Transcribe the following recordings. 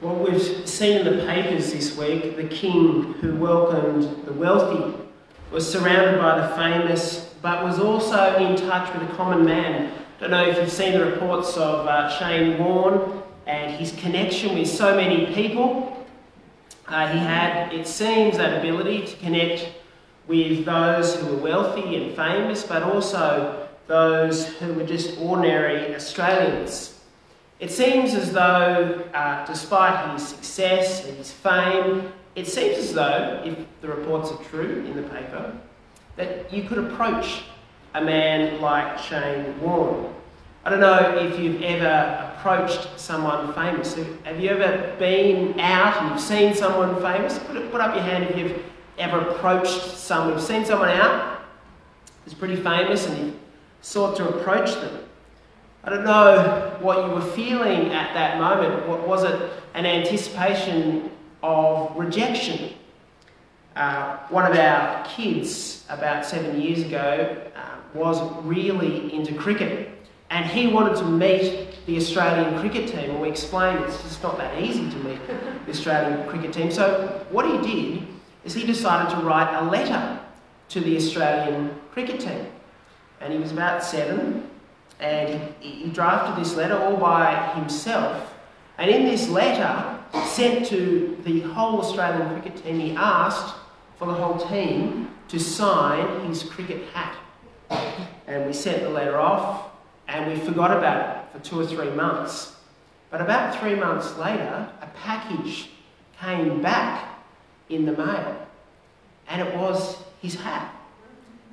Well, we've seen in the papers this week the king who welcomed the wealthy was surrounded by the famous, but was also in touch with a common man. I Don't know if you've seen the reports of uh, Shane Warne and his connection with so many people. Uh, he had, it seems, that ability to connect with those who were wealthy and famous, but also those who were just ordinary Australians. It seems as though, uh, despite his success and his fame, it seems as though, if the reports are true in the paper, that you could approach a man like Shane Warne. I don't know if you've ever approached someone famous. Have you ever been out and you've seen someone famous? Put, put up your hand if you've ever approached someone. You've seen someone out who's pretty famous and you sought to approach them. I don't know what you were feeling at that moment. What, was it an anticipation of rejection? Uh, one of our kids, about seven years ago, uh, was really into cricket and he wanted to meet the Australian cricket team. And we explained it's just not that easy to meet the Australian cricket team. So, what he did is he decided to write a letter to the Australian cricket team. And he was about seven, and he, he drafted this letter all by himself. And in this letter, sent to the whole Australian cricket team, he asked for the whole team to sign his cricket hat. And we sent the letter off, and we forgot about it for two or three months. But about three months later, a package came back in the mail, and it was his hat.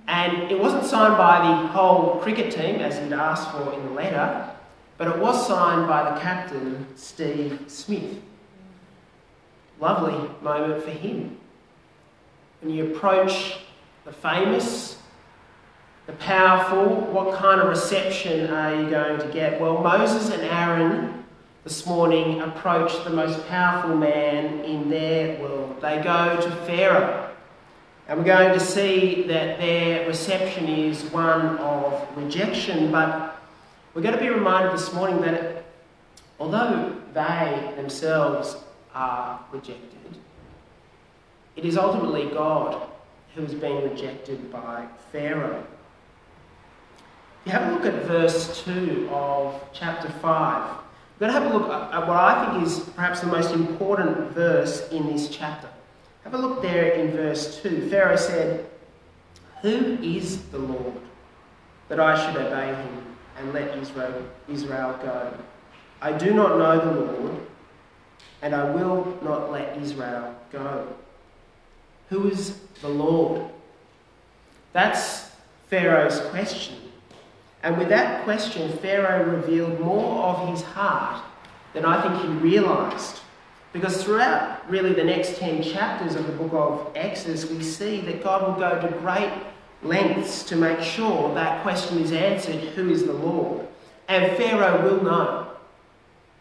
And it wasn't signed by the whole cricket team as he'd asked for in the letter, but it was signed by the captain, Steve Smith. Lovely moment for him. When you approach the famous, the powerful, what kind of reception are you going to get? Well, Moses and Aaron this morning approach the most powerful man in their world. They go to Pharaoh. And we're going to see that their reception is one of rejection, but we're going to be reminded this morning that although they themselves are rejected, it is ultimately God who is being rejected by Pharaoh. If you have a look at verse 2 of chapter 5, we're going to have a look at what I think is perhaps the most important verse in this chapter. Have a look there in verse 2. Pharaoh said, Who is the Lord that I should obey him and let Israel, Israel go? I do not know the Lord, and I will not let Israel go. Who is the Lord? That's Pharaoh's question. And with that question, Pharaoh revealed more of his heart than I think he realised. Because throughout really the next 10 chapters of the book of Exodus, we see that God will go to great lengths to make sure that question is answered who is the Lord? And Pharaoh will know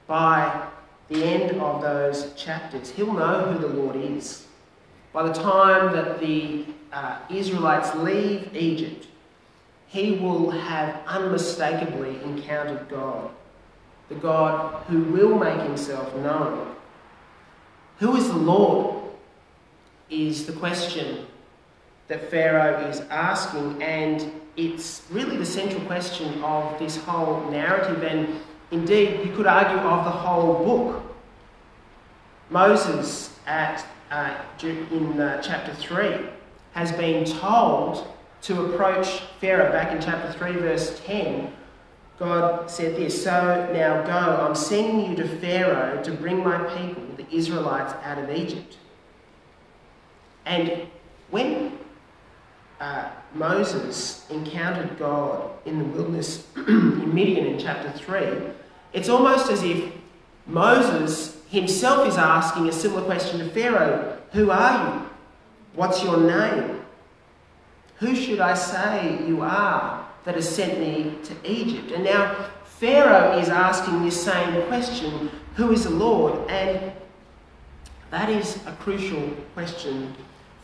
by the end of those chapters. He'll know who the Lord is. By the time that the uh, Israelites leave Egypt, he will have unmistakably encountered God, the God who will make himself known who is the Lord? Is the question that Pharaoh is asking, and it's really the central question of this whole narrative, and indeed, you could argue of the whole book. Moses, at, uh, in uh, chapter 3, has been told to approach Pharaoh back in chapter 3, verse 10 God said this So now go, I'm sending you to Pharaoh to bring my people, Israelites, out of Egypt. And when uh, Moses encountered God in the wilderness in Midian in chapter 3, it's almost as if Moses himself is asking a similar question to Pharaoh Who are you? What's your name? Who should I say you are? that has sent me to Egypt. And now Pharaoh is asking this same question Who is the Lord? And that is a crucial question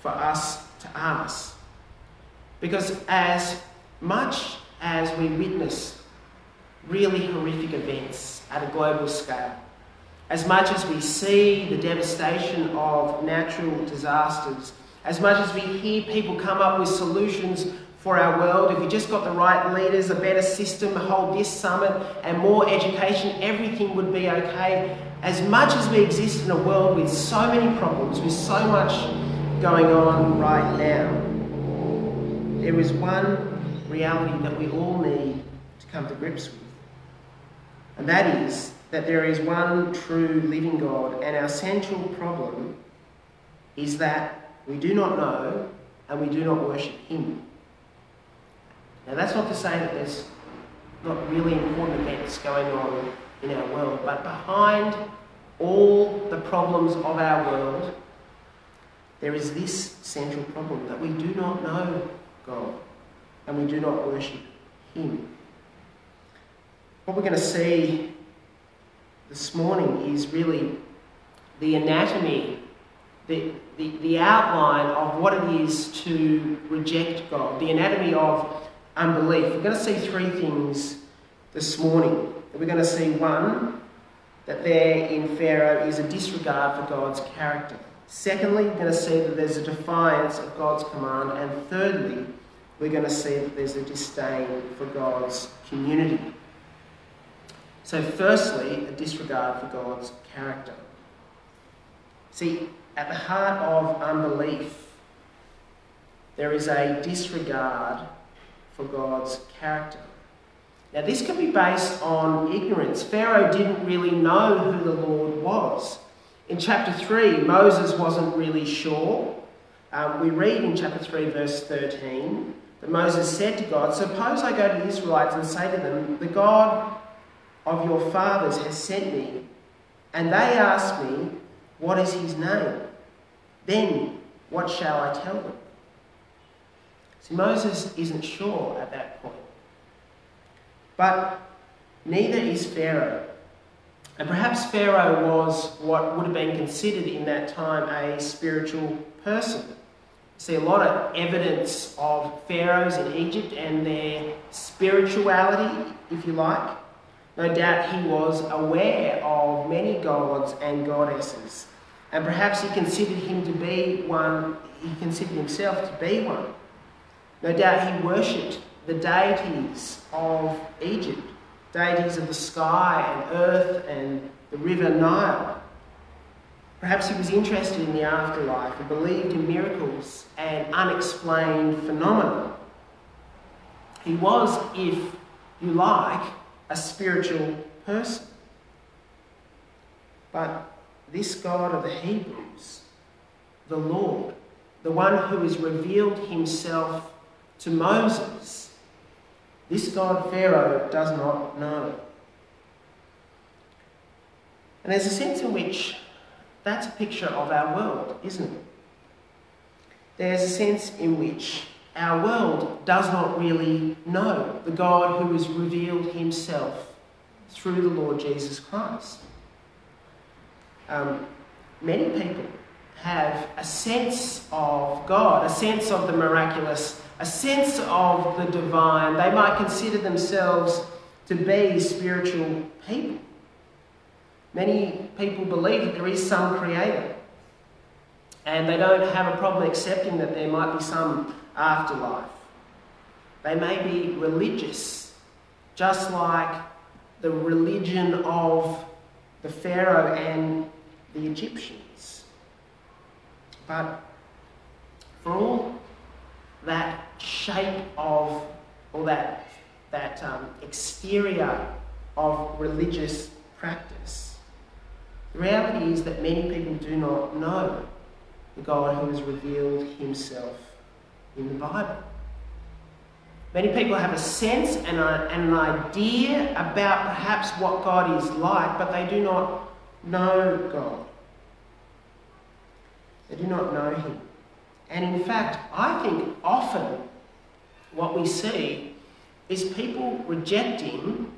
for us to ask. Because as much as we witness really horrific events at a global scale, as much as we see the devastation of natural disasters, as much as we hear people come up with solutions for our world, if we just got the right leaders, a better system, hold this summit, and more education, everything would be okay. As much as we exist in a world with so many problems, with so much going on right now, there is one reality that we all need to come to grips with. And that is that there is one true living God, and our central problem is that we do not know and we do not worship Him. Now, that's not to say that there's not really important events going on in our world, but behind all the problems of our world, there is this central problem that we do not know God and we do not worship Him. What we're going to see this morning is really the anatomy, the, the, the outline of what it is to reject God, the anatomy of unbelief. We're going to see three things this morning. We're going to see one, that there in Pharaoh is a disregard for God's character. Secondly, we're going to see that there's a defiance of God's command. And thirdly, we're going to see that there's a disdain for God's community. So, firstly, a disregard for God's character. See, at the heart of unbelief, there is a disregard for God's character. Now, this can be based on ignorance. Pharaoh didn't really know who the Lord was. In chapter 3, Moses wasn't really sure. Um, we read in chapter 3, verse 13, that Moses said to God, Suppose I go to the Israelites and say to them, The God of your fathers has sent me, and they ask me, What is his name? Then what shall I tell them? See, Moses isn't sure at that point. But neither is Pharaoh. And perhaps Pharaoh was what would have been considered in that time a spiritual person. See a lot of evidence of pharaohs in Egypt and their spirituality, if you like. No doubt he was aware of many gods and goddesses, and perhaps he considered him to be one, he considered himself to be one. No doubt he worshipped the deities of Egypt, deities of the sky and earth and the river Nile. Perhaps he was interested in the afterlife and believed in miracles and unexplained phenomena. He was, if you like, a spiritual person. But this God of the Hebrews, the Lord, the one who has revealed himself to Moses, this God Pharaoh does not know. And there's a sense in which that's a picture of our world, isn't it? There's a sense in which our world does not really know the God who has revealed himself through the Lord Jesus Christ. Um, many people have a sense of God, a sense of the miraculous, a sense of the divine. They might consider themselves to be spiritual people. Many people believe that there is some creator, and they don't have a problem accepting that there might be some afterlife. They may be religious, just like the religion of the Pharaoh and the Egyptians. But for all that shape of, or that, that um, exterior of religious practice, the reality is that many people do not know the God who has revealed himself in the Bible. Many people have a sense and, a, and an idea about perhaps what God is like, but they do not know God. They do not know Him. And in fact, I think often what we see is people rejecting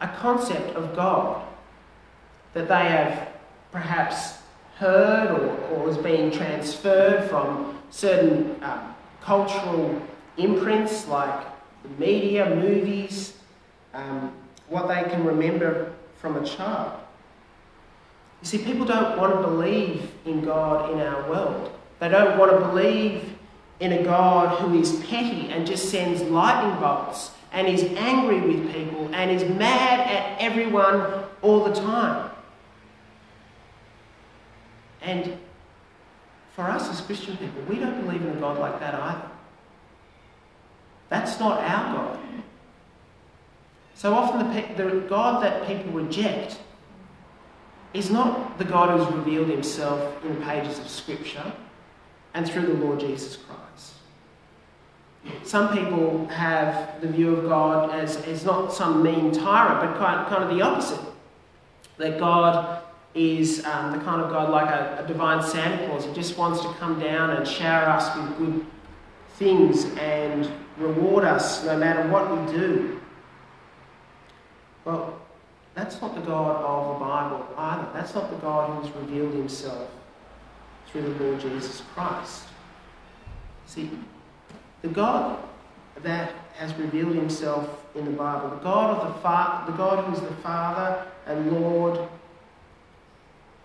a concept of God that they have perhaps heard or, or is being transferred from certain um, cultural imprints like the media, movies, um, what they can remember from a child. You see, people don't want to believe in God in our world. They don't want to believe in a God who is petty and just sends lightning bolts and is angry with people and is mad at everyone all the time. And for us as Christian people, we don't believe in a God like that either. That's not our God. So often, the, the God that people reject is not the God who's revealed himself in the pages of Scripture and through the Lord Jesus Christ. Some people have the view of God as, as not some mean tyrant, but kind, kind of the opposite. That God is um, the kind of God like a, a divine Santa Claus. He just wants to come down and shower us with good things and reward us no matter what we do. Well, that's not the God of the Bible either. That's not the God who's revealed himself through the Lord Jesus Christ. See, the God that has revealed himself in the Bible, the God of the Father, the God who is the Father and Lord,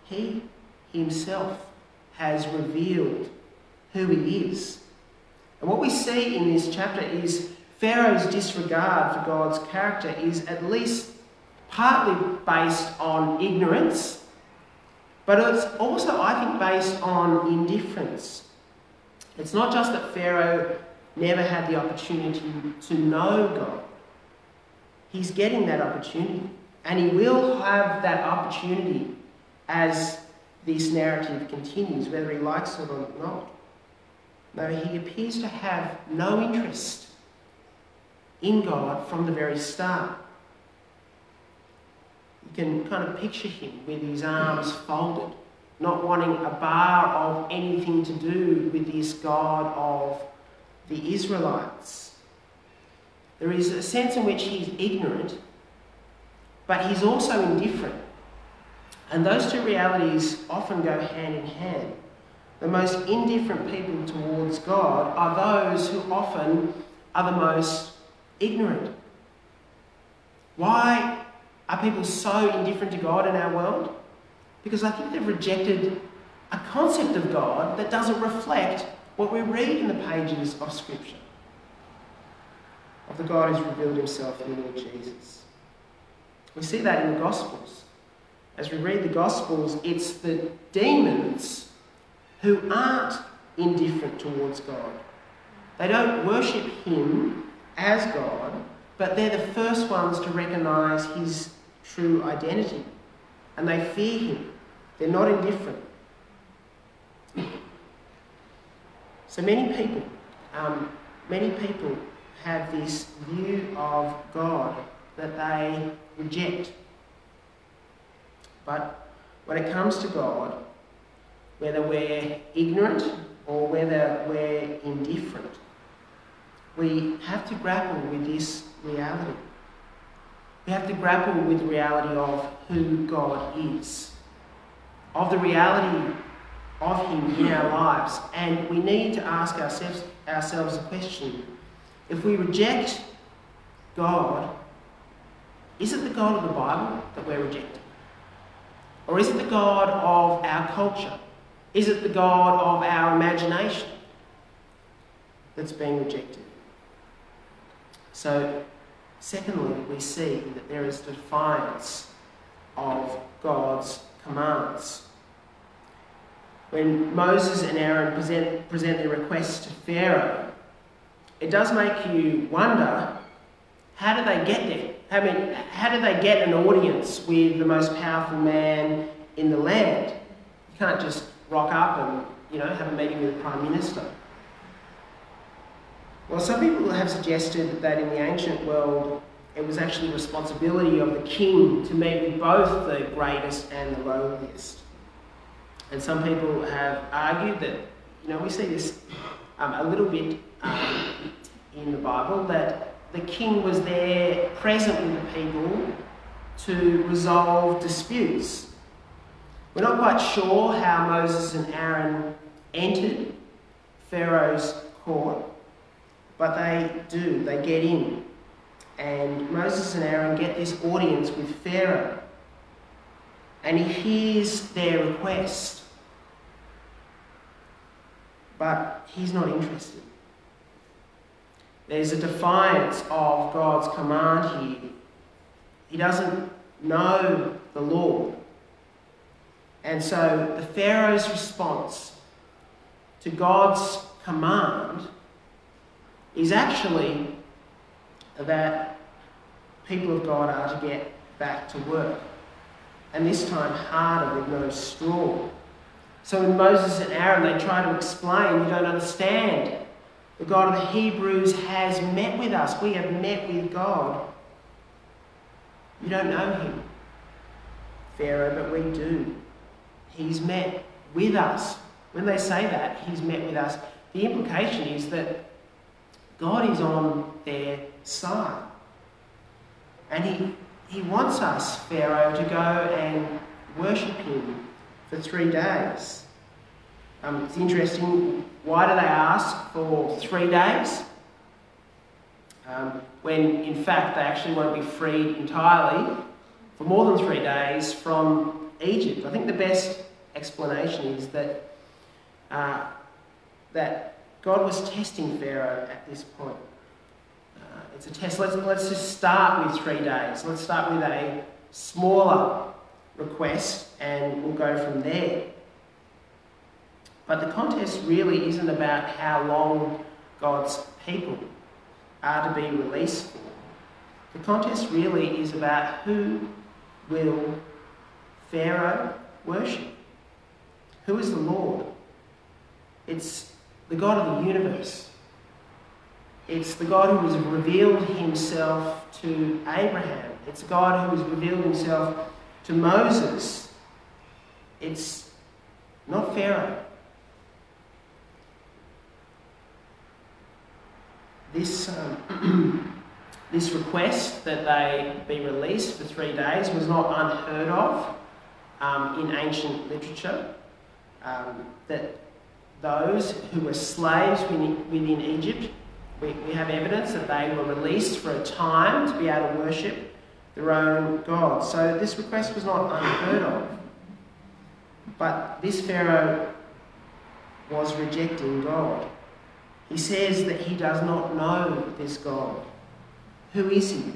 he himself has revealed who he is. And what we see in this chapter is Pharaoh's disregard for God's character is at least partly based on ignorance, but it's also, I think, based on indifference. It's not just that Pharaoh never had the opportunity to know God, he's getting that opportunity, and he will have that opportunity as this narrative continues, whether he likes it or not. No, he appears to have no interest in God from the very start. You can kind of picture him with his arms folded, not wanting a bar of anything to do with this God of the Israelites. There is a sense in which he's ignorant, but he's also indifferent. And those two realities often go hand in hand. The most indifferent people towards God are those who often are the most ignorant. Why are people so indifferent to God in our world? Because I think they've rejected a concept of God that doesn't reflect what we read in the pages of Scripture of the God who's revealed himself in the Lord Jesus. We see that in the Gospels. As we read the Gospels, it's the demons who aren't indifferent towards God. They don't worship Him as God, but they're the first ones to recognize His true identity. And they fear Him. They're not indifferent. So many people, um, many people have this view of God that they reject. But when it comes to God, whether we're ignorant or whether we're indifferent, we have to grapple with this reality. We have to grapple with the reality of who God is, of the reality of Him in our lives. And we need to ask ourselves, ourselves a question. If we reject God, is it the God of the Bible that we're rejecting? Or is it the God of our culture? Is it the God of our imagination that's being rejected? So, secondly, we see that there is defiance of God's commands. When Moses and Aaron present, present their request to Pharaoh, it does make you wonder how do they get there? I mean, how do they get an audience with the most powerful man in the land? You can't just rock up and you know have a meeting with the prime minister. Well, some people have suggested that in the ancient world, it was actually the responsibility of the king to meet with both the greatest and the lowliest. And some people have argued that, you know, we see this um, a little bit um, in the Bible, that the king was there present with the people to resolve disputes. We're not quite sure how Moses and Aaron entered Pharaoh's court, but they do, they get in. And Moses and Aaron get this audience with Pharaoh. and he hears their request. But he's not interested. There's a defiance of God's command here. He doesn't know the law. And so the Pharaoh's response to God's command is actually that people of God are to get back to work. And this time harder with no straw. So when Moses and Aaron they try to explain, you don't understand. The God of the Hebrews has met with us. We have met with God. You don't know him, Pharaoh, but we do. He's met with us. When they say that, he's met with us, the implication is that God is on their side. And he, he wants us, Pharaoh, to go and worship him for three days. Um, it's interesting, why do they ask for three days? Um, when in fact they actually won't be freed entirely for more than three days from Egypt. I think the best explanation is that, uh, that God was testing Pharaoh at this point. Uh, it's a test. Let's, let's just start with three days. Let's start with a smaller request and we'll go from there. But the contest really isn't about how long God's people are to be released for. The contest really is about who will Pharaoh worship. Who is the Lord? It's the God of the universe. It's the God who has revealed himself to Abraham. It's God who has revealed himself to Moses. It's not Pharaoh. This, um, this request that they be released for three days was not unheard of um, in ancient literature. Um, that those who were slaves within, Egypt, we, we have evidence that they were released for a time to be able to worship their own God. So this request was not unheard of. But this Pharaoh was rejecting God. He says that he does not know this God. Who is he?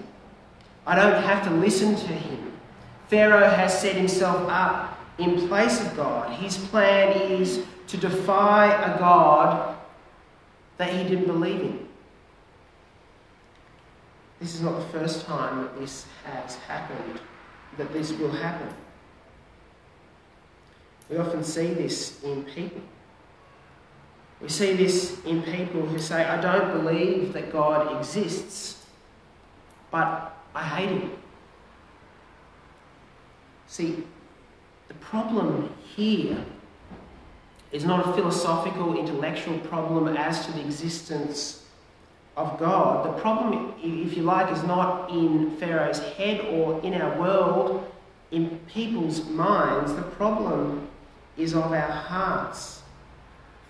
I don't have to listen to him. Pharaoh has set himself up in place of God. His plan is to defy a God that he didn't believe in. This is not the first time that this has happened, that this will happen. We often see this in people. We see this in people who say, I don't believe that God exists, but I hate him. See, the problem here is not a philosophical, intellectual problem as to the existence of God. The problem, if you like, is not in Pharaoh's head or in our world, in people's minds. The problem is of our hearts.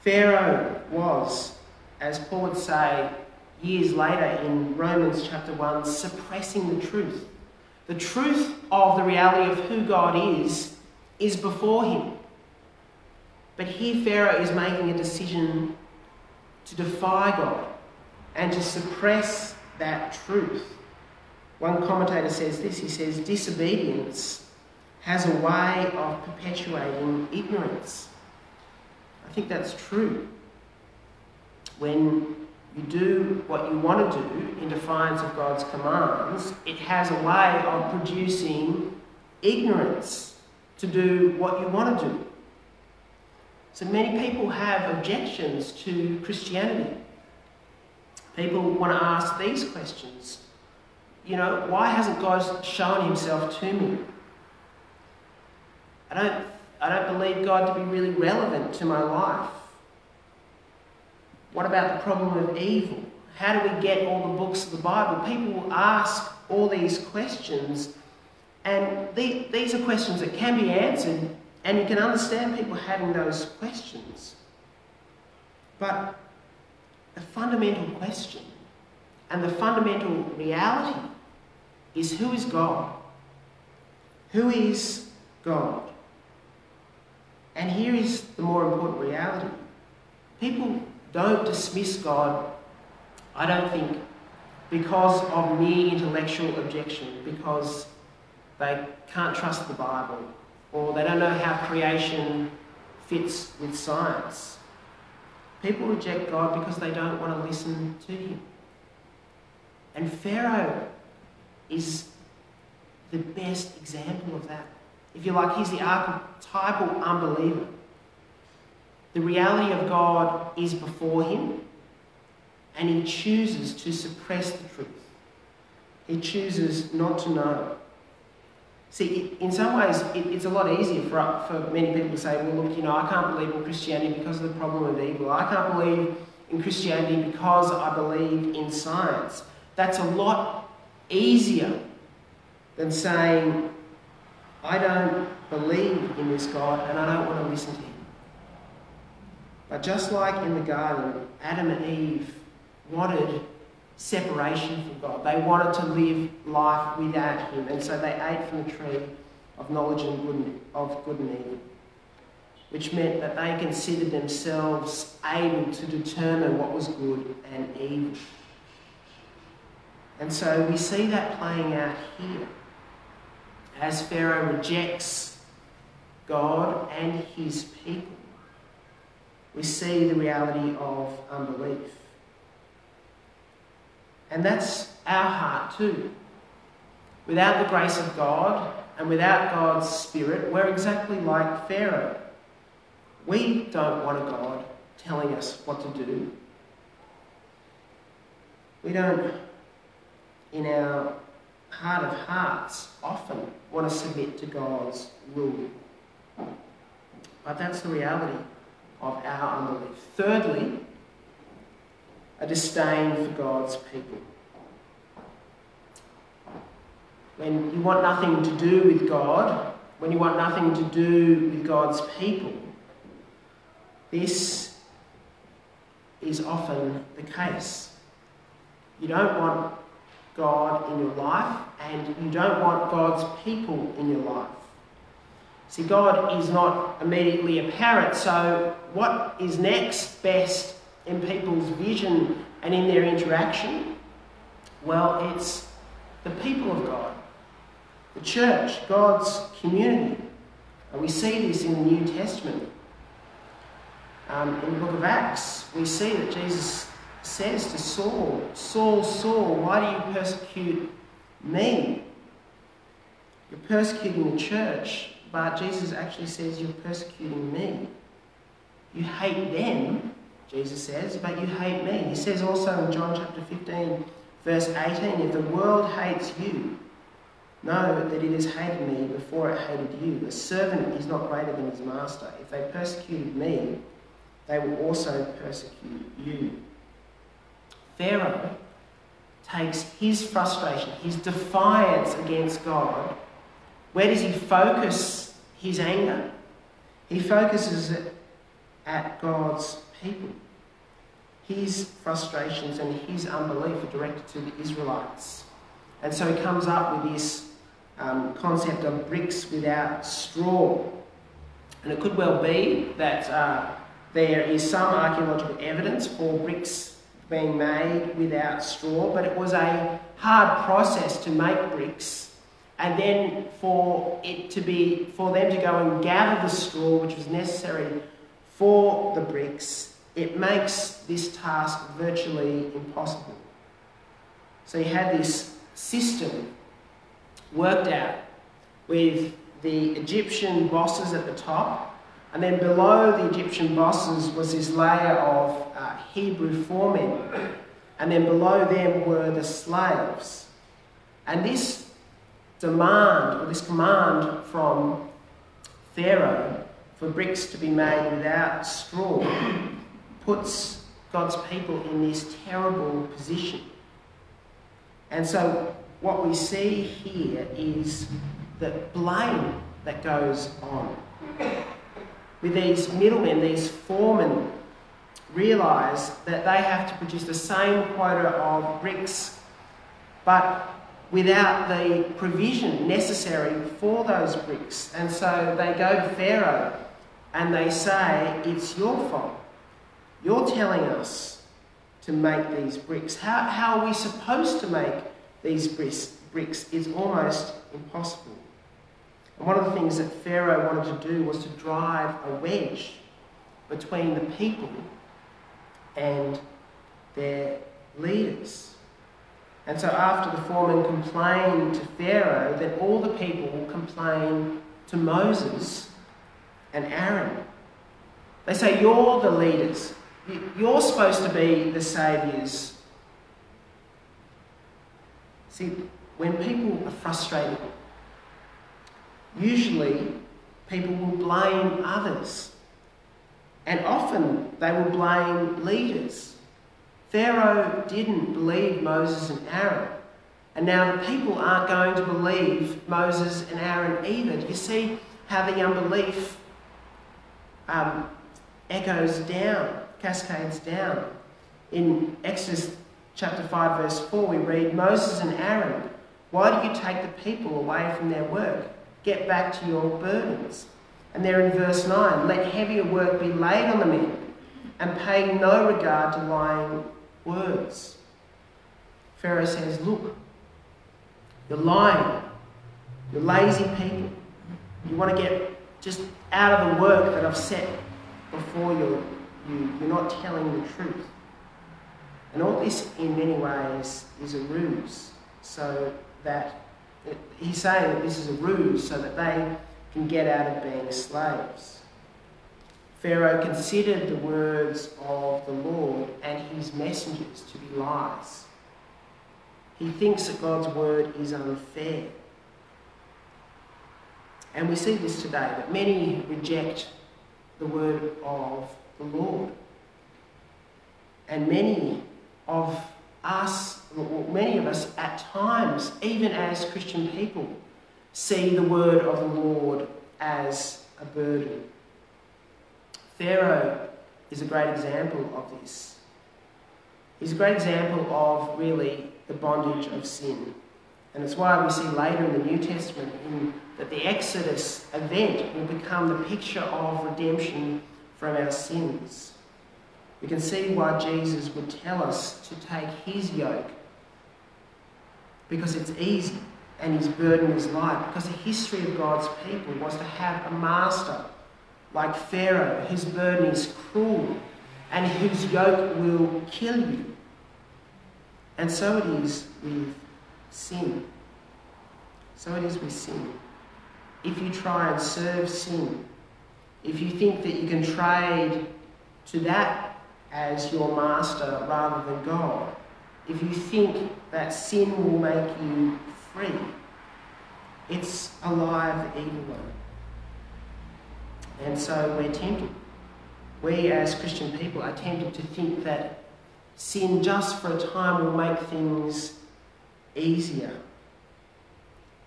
Pharaoh was, as Paul would say years later in Romans chapter 1, suppressing the truth. The truth of the reality of who God is is before him. But here Pharaoh is making a decision to defy God and to suppress that truth. One commentator says this he says, disobedience has a way of perpetuating ignorance. I think that's true. When you do what you want to do in defiance of God's commands, it has a way of producing ignorance to do what you want to do. So many people have objections to Christianity. People want to ask these questions. You know, why hasn't God shown himself to me? I don't, I don't believe God to be really relevant to my life. What about the problem of evil? How do we get all the books of the Bible? People will ask all these questions, and the, these are questions that can be answered, and you can understand people having those questions. But the fundamental question and the fundamental reality is who is God? Who is God. And here is the more important reality people don't dismiss God, I don't think, because of mere intellectual objection, because they can't trust the Bible, or they don't know how creation fits with science. People reject God because they don't want to listen to Him. And Pharaoh is the best example of that. If you like, he's the archetypal unbeliever. The reality of God is before him, and he chooses to suppress the truth. He chooses not to know. See, in some ways, it's a lot easier for, for many people to say, well, look, you know, I can't believe in Christianity because of the problem of evil. I can't believe in Christianity because I believe in science. That's a lot easier than saying, I don't believe in this God and I don't want to listen to him. But just like in the garden, Adam and Eve wanted separation from God. They wanted to live life without him, and so they ate from the tree of knowledge and good, of good and evil, which meant that they considered themselves able to determine what was good and evil. And so we see that playing out here as Pharaoh rejects God and his people. We see the reality of unbelief. And that's our heart too. Without the grace of God and without God's Spirit, we're exactly like Pharaoh. We don't want a God telling us what to do. We don't, in our heart of hearts, often want to submit to God's rule. But that's the reality of our unbelief. Thirdly, a disdain for God's people. When you want nothing to do with God, when you want nothing to do with God's people, this is often the case. You don't want God in your life, and you don't want God's people in your life. See, God is not immediately apparent, so what is next best in people's vision and in their interaction? Well, it's the people of God, the church, God's community. And we see this in the New Testament. Um, in the book of Acts, we see that Jesus says to Saul, Saul, Saul, why do you persecute me? You're persecuting the church, but Jesus actually says you're persecuting me. You hate them Jesus says, but you hate me. He says also in John chapter 15, verse 18, if the world hates you, know that it has hated me before it hated you. A servant is not greater than his master. If they persecuted me, they will also persecute you. Pharaoh takes his frustration, his defiance against God. Where does he focus his anger? He focuses it at God's people. His frustrations and his unbelief are directed to the Israelites. And so he comes up with this um, concept of bricks without straw. And it could well be that uh, there is some archaeological evidence for bricks being made without straw, but it was a hard process to make bricks and then for it to be for them to go and gather the straw which was necessary for the bricks, it makes this task virtually impossible. So you had this system worked out with the Egyptian bosses at the top, and then below the Egyptian bosses was this layer of uh, Hebrew foremen, and then below them were the slaves. And this demand, or this command from Pharaoh for bricks to be made without straw puts God's people in this terrible position. And so, what we see here is the blame that goes on. With these middlemen, these foremen, realise that they have to produce the same quota of bricks, but without the provision necessary for those bricks. And so they go to Pharaoh and they say, It's your fault. You're telling us to make these bricks. How, how are we supposed to make these bricks? It's almost impossible. And one of the things that Pharaoh wanted to do was to drive a wedge between the people and their leaders. And so after the foreman complained to Pharaoh, then all the people complained to Moses and Aaron. They say, You're the leaders. You're supposed to be the saviours. See, when people are frustrated, usually people will blame others. And often they will blame leaders. Pharaoh didn't believe Moses and Aaron. And now the people aren't going to believe Moses and Aaron either. Do you see how the unbelief um, echoes down, cascades down? In Exodus chapter 5, verse 4, we read Moses and Aaron, why do you take the people away from their work? Get back to your burdens. And there in verse 9, let heavier work be laid on the men and pay no regard to lying words. Pharaoh says, Look, you're lying. You're lazy people. You want to get just out of the work that I've set before you. you. You're not telling the truth. And all this, in many ways, is a ruse. So that he's saying that this is a ruse so that they can get out of being slaves. Pharaoh considered the words of the Lord and his messengers to be lies. He thinks that God's word is unfair. And we see this today, that many reject the word of the Lord. And many of us, many of us at times, even as Christian people, see the word of the Lord as a burden. Pharaoh is a great example of this. He's a great example of really the bondage of sin. And it's why we see later in the New Testament in, that the Exodus event will become the picture of redemption from our sins. We can see why Jesus would tell us to take his yoke because it's easy and his burden is light. Because the history of God's people was to have a master like Pharaoh, whose burden is cruel and whose yoke will kill you. And so it is with sin. So it is with sin. If you try and serve sin, if you think that you can trade to that as your master rather than God, if you think that sin will make you free, it's a lie of the evil one. And so we're tempted. We as Christian people are tempted to think that sin just for a time will make things easier.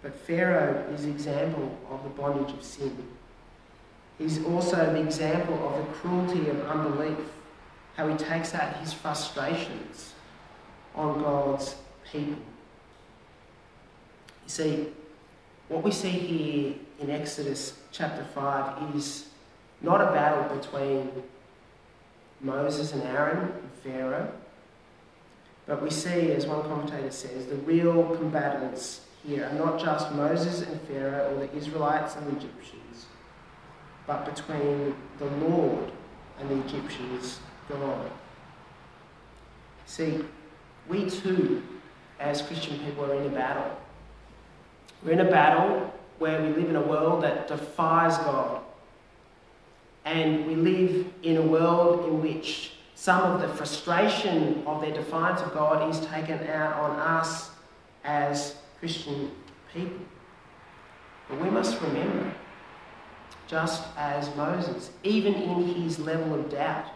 But Pharaoh is an example of the bondage of sin. He's also the example of the cruelty of unbelief, how he takes out his frustrations on God's people. You see, what we see here in Exodus chapter 5 is not a battle between Moses and Aaron and Pharaoh, but we see, as one commentator says, the real combatants here are not just Moses and Pharaoh or the Israelites and the Egyptians, but between the Lord and the Egyptians' God. See, we too, as Christian people, are in a battle. We're in a battle where we live in a world that defies God. And we live in a world in which some of the frustration of their defiance of God is taken out on us as Christian people. But we must remember, just as Moses, even in his level of doubt,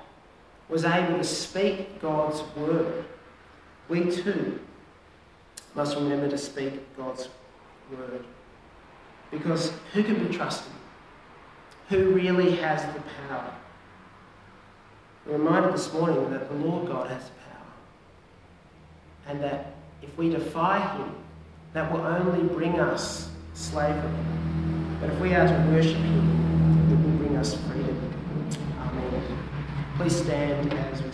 was able to speak God's word, we too must remember to speak God's word. Because who can be trusted? Who really has the power? We're reminded this morning that the Lord God has power. And that if we defy Him, that will only bring us slavery. But if we are to worship Him, it will bring us freedom. Amen. Please stand as we